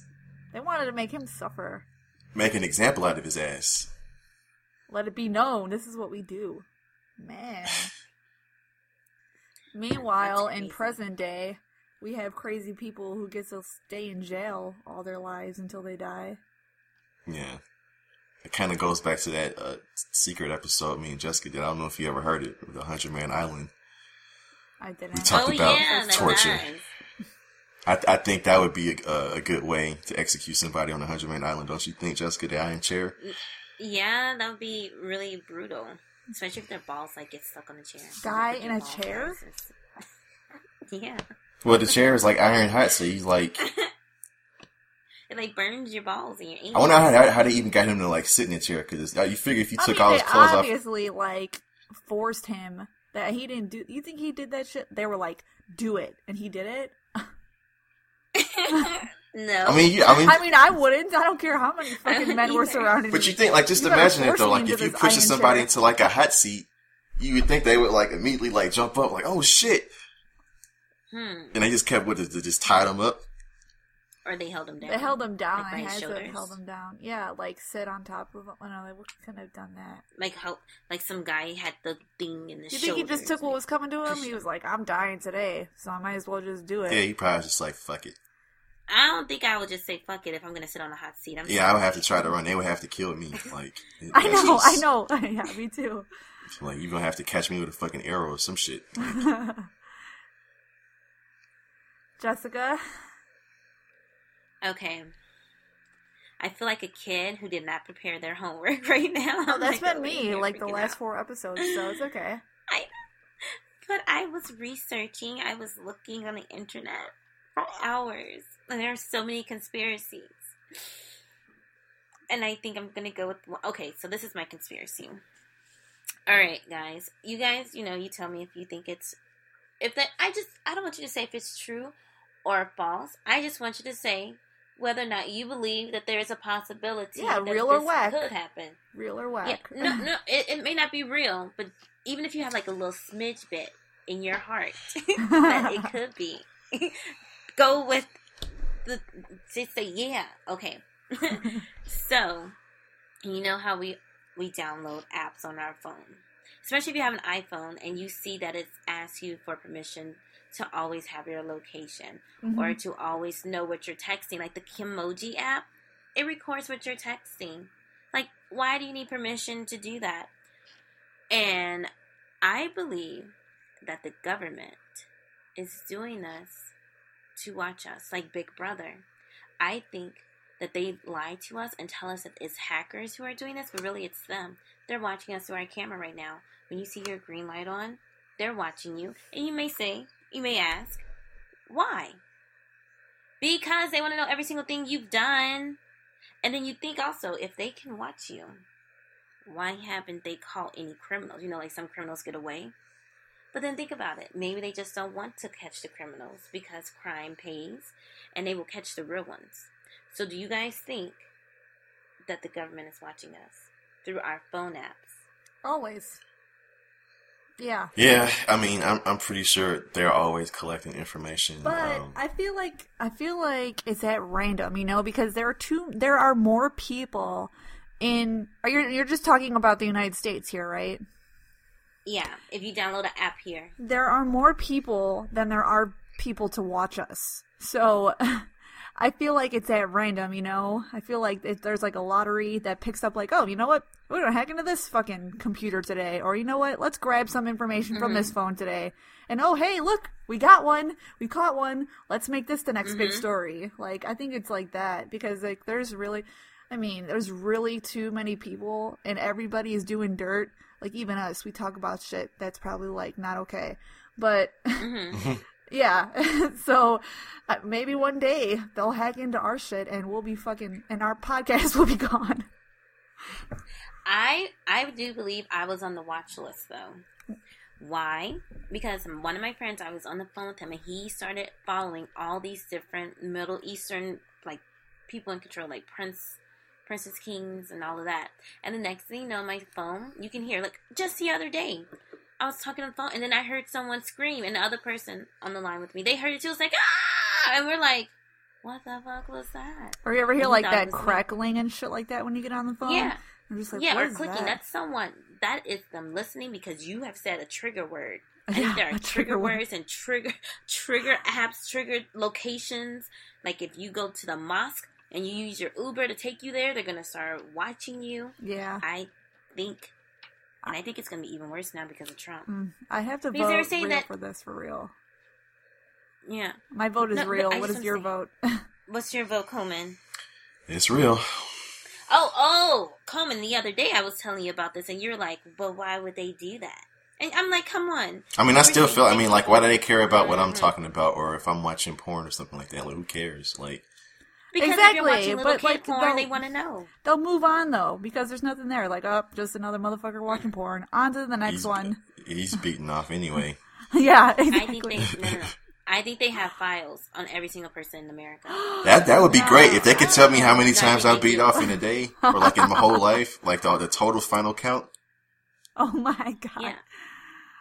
They wanted to make him suffer. make an example out of his ass. Let it be known. This is what we do. Man. Meanwhile, in present day, we have crazy people who get to stay in jail all their lives until they die. Yeah. It kind of goes back to that uh, secret episode me and Jessica did. I don't know if you ever heard it, the Hundred Man Island. I didn't. We talked oh about yeah, torture. does. I, I think that would be a, a good way to execute somebody on the Hundred Man Island, don't you think, Jessica? The iron chair. Yeah, that would be really brutal, especially if their balls like get stuck on the chair. Die in a chair? yeah, Well, the chair is like iron hot, so he's like. it like burns your balls and your ankles. I wonder ankles. how, how they even got him to like sit in the chair because uh, you figure if you I took mean, all his clothes off, obviously like forced him that he didn't do. You think he did that shit? They were like, "Do it," and he did it. No. I mean, you, I mean, I mean, I wouldn't. I don't care how many fucking men were Either. surrounding but you think like just You imagine it though. Like if you this push somebody chair. into like a hot seat, you would think they would like immediately like jump up, like oh shit, hmm. and they just kept with it to just tie them up. Or they held him down. They held him down. Like by I his had to shoulders? held him down. Yeah, like sit on top of him. Oh, no, they couldn't have done that. Like how, like some guy had the thing in the You think he just took what was coming to him? He was like, "I'm dying today, so I might as well just do it." Yeah, he probably was just like fuck it. I don't think I would just say fuck it if I'm gonna sit on a hot seat. I'm Yeah, I would have to try to run. They would have to kill me. Like I that's know, I know. yeah, me too. Like you're gonna have to catch me with a fucking arrow or some shit. Jessica, Okay. I feel like a kid who did not prepare their homework right now. oh, that's like, been oh, me like the last out. four episodes, so it's okay. I, but I was researching. I was looking on the internet for hours, and there are so many conspiracies. And I think I'm gonna go with one. Okay, so this is my conspiracy. All right, guys. You guys, you know, you tell me if you think it's if that. I just I don't want you to say if it's true or false. I just want you to say whether or not you believe that there is a possibility. Yeah, that real or whack. could happen. Real or Yeah, no, no, it, it may not be real, but even if you have like a little smidge bit in your heart that it could be, go with the just say yeah, okay. so, you know how we we download apps on our phone, especially if you have an iPhone and you see that it asks you for permission to always have your location Mhm. or to always know what you're texting, like the Kimoji app, it records what you're texting. Like, why do you need permission to do that? And I believe that the government is doing this to watch us, like Big Brother. I think that they lie to us and tell us that it's hackers who are doing this, but really it's them. They're watching us through our camera right now. When you see your green light on, they're watching you. And you may say, you may ask, why? Because they want to know every single thing you've done. And then you think also, if they can watch you, why haven't they caught any criminals? You know, like some criminals get away. But then think about it. Maybe they just don't want to catch the criminals because crime pays and they will catch the real ones. So, do you guys think that the government is watching us through our phone apps? Always. Yeah. Yeah, I mean, I'm I'm pretty sure they're always collecting information. But um, I feel like I feel like it's at random, you know, because there are two there are more people in are you you're just talking about the United States here, right? Yeah, if you download an app here. There are more people than there are people to watch us. So I feel like it's at random, you know. I feel like if there's like a lottery that picks up like, "Oh, you know what? We're going to hack into this fucking computer today." Or, "You know what? Let's grab some information from this phone today." And, "Oh, hey, look, we got one. We caught one. Let's make this the next big story." Like I think it's like that because like there's really I mean, there's really too many people and everybody is doing dirt. Like even us, we talk about shit that's probably like not okay. But hmm yeah, so uh, maybe one day they'll hack into our shit and we'll be fucking and our podcast will be gone. I I do believe I was on the watch list though. Why? Because one of my friends, I was on the phone with him, and he started following all these different Middle Eastern like people in control, like Prince, Princess Kings, and all of that. And the next thing you know, my phone, you can hear like just the other day, I was talking on the phone, and then I heard someone scream, and the other person on the line with me, they heard it too. It was like ah, and we're like, what the fuck was that? Or you ever hear like that was me. crackling and shit like that when you get on the phone? Yeah. I'm just like, yeah, or clicking. that? That's someone. That is them listening because you have said a trigger word. I Yeah, there are trigger trigger word. words and trigger trigger apps, trigger locations. Like if you go to the mosque and you use your Uber to take you there, they're gonna start watching you. Yeah. I think, and I think it's gonna be even worse now because of Trump. Mm, I have to Because they were vote saying real that- for this for real. Yeah. My vote is No, real. I What just is your wanna vote? What's your vote, Coleman? it's real. Oh, oh, Coleman. The other day I was telling you about this, and you're like, "But why would they do that?" And I'm like, "Come on." I mean, I still feel. I mean, like, why do they care about what I'm Mhm. talking about, or if I'm watching porn or something like that? Like, who cares? Like, Because if Exactly, you're watching little but, kid like, porn, they'll- want to know. They'll move on though because there's nothing there. Like, oh, just another motherfucker watching porn. On to the next he's, one. Eh, he's beaten off anyway. yeah, I exactly. think they no, no, no. I think they have files on every single person in America. That that would be great if they could tell me how many times I beat off in a day or like in my whole life, like the, the total final count. Oh my god. Yeah.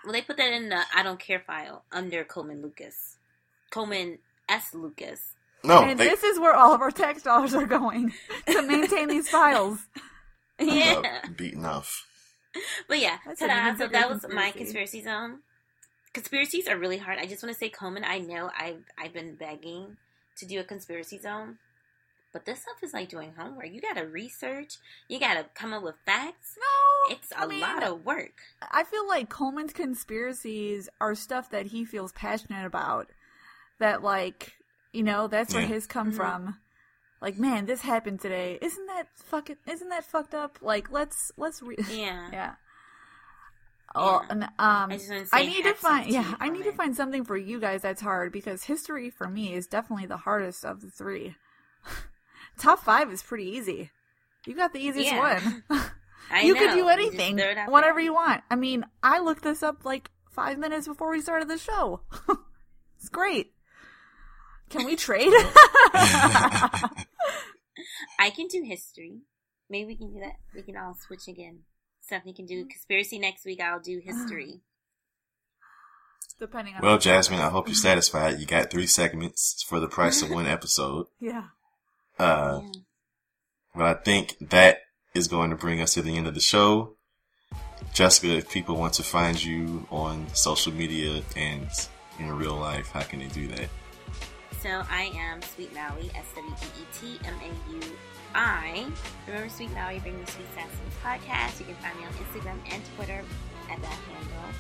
Well, they put that in the I don't care file under Coleman Lucas. Coleman S. Lucas. No, and they, this is where all of our tax dollars are going to maintain these files. Yeah. uh, beating off. But yeah, ta-da. So bigger that was my conspiracy. conspiracy zone. Conspiracies are really hard. I just want to say, Coleman, I know I've I've been begging to do a conspiracy zone, but this stuff is like doing homework. You got to research. You got to come up with facts. No, It's I a mean, lot of work. I feel like Coleman's conspiracies are stuff that he feels passionate about. That like, you know, that's where Yeah. his come Mhm. from. Like, man, this happened today. Isn't that fucking? Isn't that fucked up? Like, let's let's re- Yeah. yeah. Oh, Yeah. and, um, I wanna I need to find yeah, I for need to find something for you guys that's hard because history for me is definitely the hardest of the three. Top five is pretty easy. You got the easiest Yeah. one. I you know. could do anything, throw it out whatever you want. I mean, I looked this up like five minutes before we started the show. it's great. Can we trade? I can do history. Maybe we can do that. We can all switch again. Stephanie can do conspiracy next week. I'll do history. Depending on Well, Jasmine, I hope you're satisfied. You got three segments for the price of one episode. yeah. Uh, Yeah. but I think that is going to bring us to the end of the show. Jessica, if people want to find you on social media and in real life, how can they do that? So I am Sweet Maui, S W E E T M A U I. Remember Sweet Maui, bring the Sweet Sassy podcast. You can find me on Instagram and Twitter at that handle.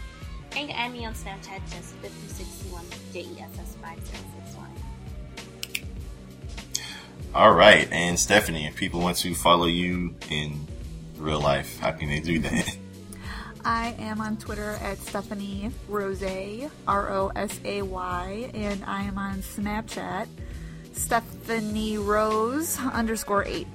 And you can add me on Snapchat, just 5061 J E S S 5061. All right, and Stephanie, if people want to follow you in real life, how can they do that? I am on Twitter at Stephanie Rose, R O S A Y, and I am on Snapchat, Stephanie Rose underscore eight.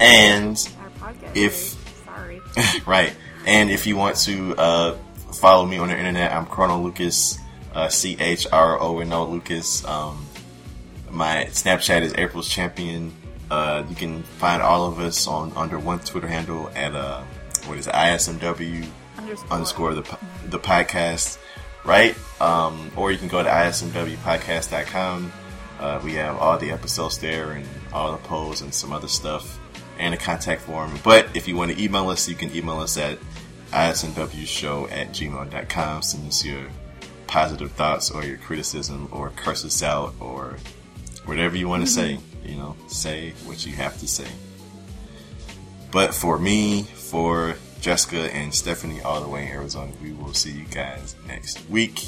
And Our podcast. If- sorry. right. And if you want to uh, follow me on the internet, I'm Chrono Lucas, uh, C H R O N O Lucas. Um, my Snapchat is April's Champion. Uh, you can find all of us on under one Twitter handle at uh, what is it, ISMW Underscore. underscore the the podcast, right? Um, or you can go to ismwpodcast.com. Uh, we have all the episodes there and all the polls and some other stuff and a contact form. But if you want to email us, you can email us at ismwshow at gmail.com. Send us your positive thoughts or your criticism or curse us out or whatever you want to say. You know, say what you have to say. But for me, for Jessica and Stephanie, all the way in Arizona, we will see you guys next week.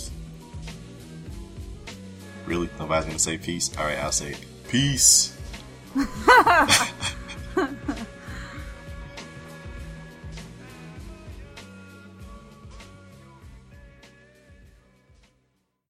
Really? Nobody's gonna say peace? Alright, I'll say peace.